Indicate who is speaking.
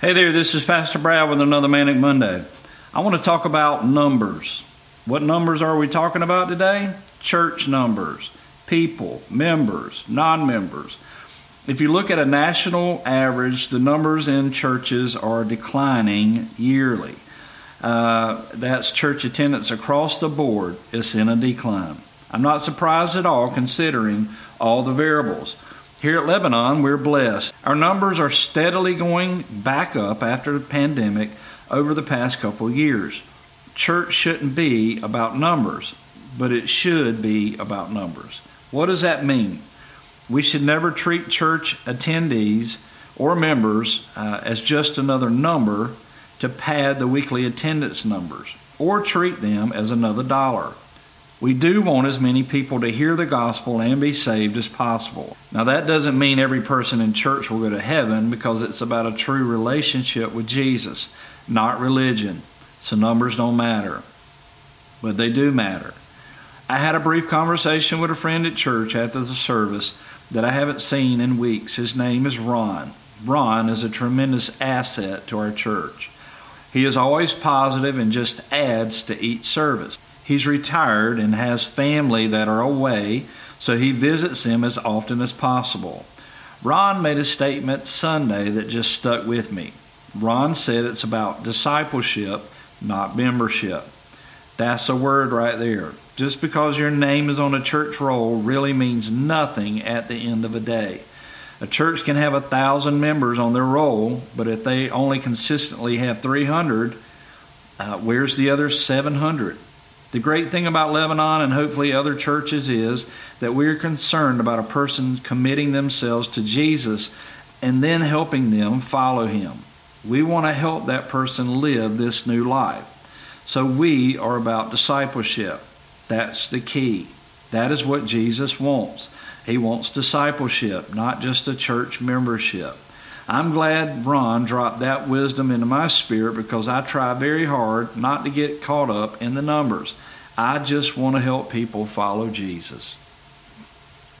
Speaker 1: Hey there, this is Pastor Brad with another Manic Monday. I want to talk about numbers. What numbers are we talking about today? Church numbers, people, members, non members. If you look at a national average, the numbers in churches are declining yearly. Uh, that's church attendance across the board it's in a decline. I'm not surprised at all considering all the variables. Here at Lebanon, we're blessed. Our numbers are steadily going back up after the pandemic over the past couple years. Church shouldn't be about numbers, but it should be about numbers. What does that mean? We should never treat church attendees or members uh, as just another number to pad the weekly attendance numbers or treat them as another dollar. We do want as many people to hear the gospel and be saved as possible. Now, that doesn't mean every person in church will go to heaven because it's about a true relationship with Jesus, not religion. So, numbers don't matter, but they do matter. I had a brief conversation with a friend at church after the service that I haven't seen in weeks. His name is Ron. Ron is a tremendous asset to our church. He is always positive and just adds to each service. He's retired and has family that are away, so he visits them as often as possible. Ron made a statement Sunday that just stuck with me. Ron said it's about discipleship, not membership. That's a word right there. Just because your name is on a church roll really means nothing at the end of a day. A church can have a thousand members on their roll, but if they only consistently have 300, uh, where's the other 700? The great thing about Lebanon and hopefully other churches is that we're concerned about a person committing themselves to Jesus and then helping them follow him. We want to help that person live this new life. So we are about discipleship. That's the key. That is what Jesus wants. He wants discipleship, not just a church membership. I'm glad Ron dropped that wisdom into my spirit because I try very hard not to get caught up in the numbers. I just want to help people follow Jesus.